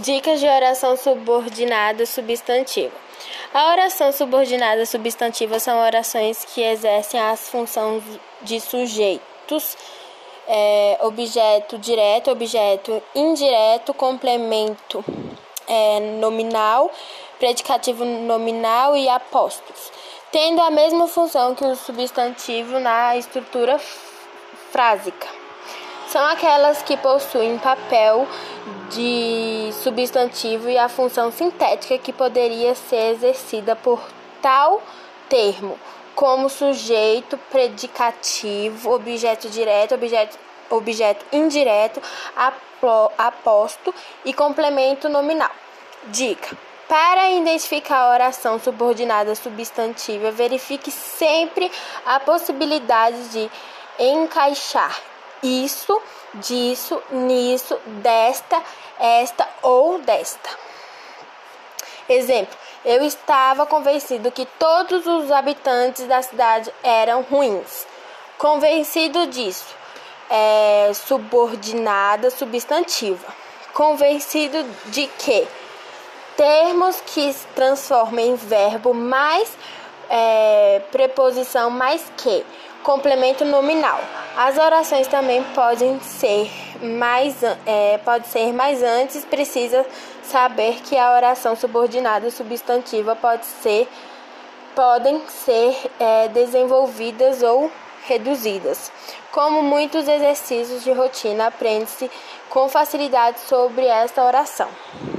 Dicas de oração subordinada substantiva. A oração subordinada substantiva são orações que exercem as funções de sujeitos, é, objeto direto, objeto indireto, complemento é, nominal, predicativo nominal e apostos, tendo a mesma função que o substantivo na estrutura frásica são aquelas que possuem papel de substantivo e a função sintética que poderia ser exercida por tal termo, como sujeito, predicativo, objeto direto, objeto, objeto indireto, aposto e complemento nominal. Dica: para identificar a oração subordinada substantiva, verifique sempre a possibilidade de encaixar isso, disso, nisso, desta, esta ou desta. Exemplo: eu estava convencido que todos os habitantes da cidade eram ruins. Convencido disso, é subordinada substantiva. Convencido de que termos que se transformam em verbo mais é, preposição mais que complemento nominal. As orações também podem ser mais, é, pode ser mais antes, precisa saber que a oração subordinada substantiva pode ser, podem ser é, desenvolvidas ou reduzidas. Como muitos exercícios de rotina, aprende-se com facilidade sobre esta oração.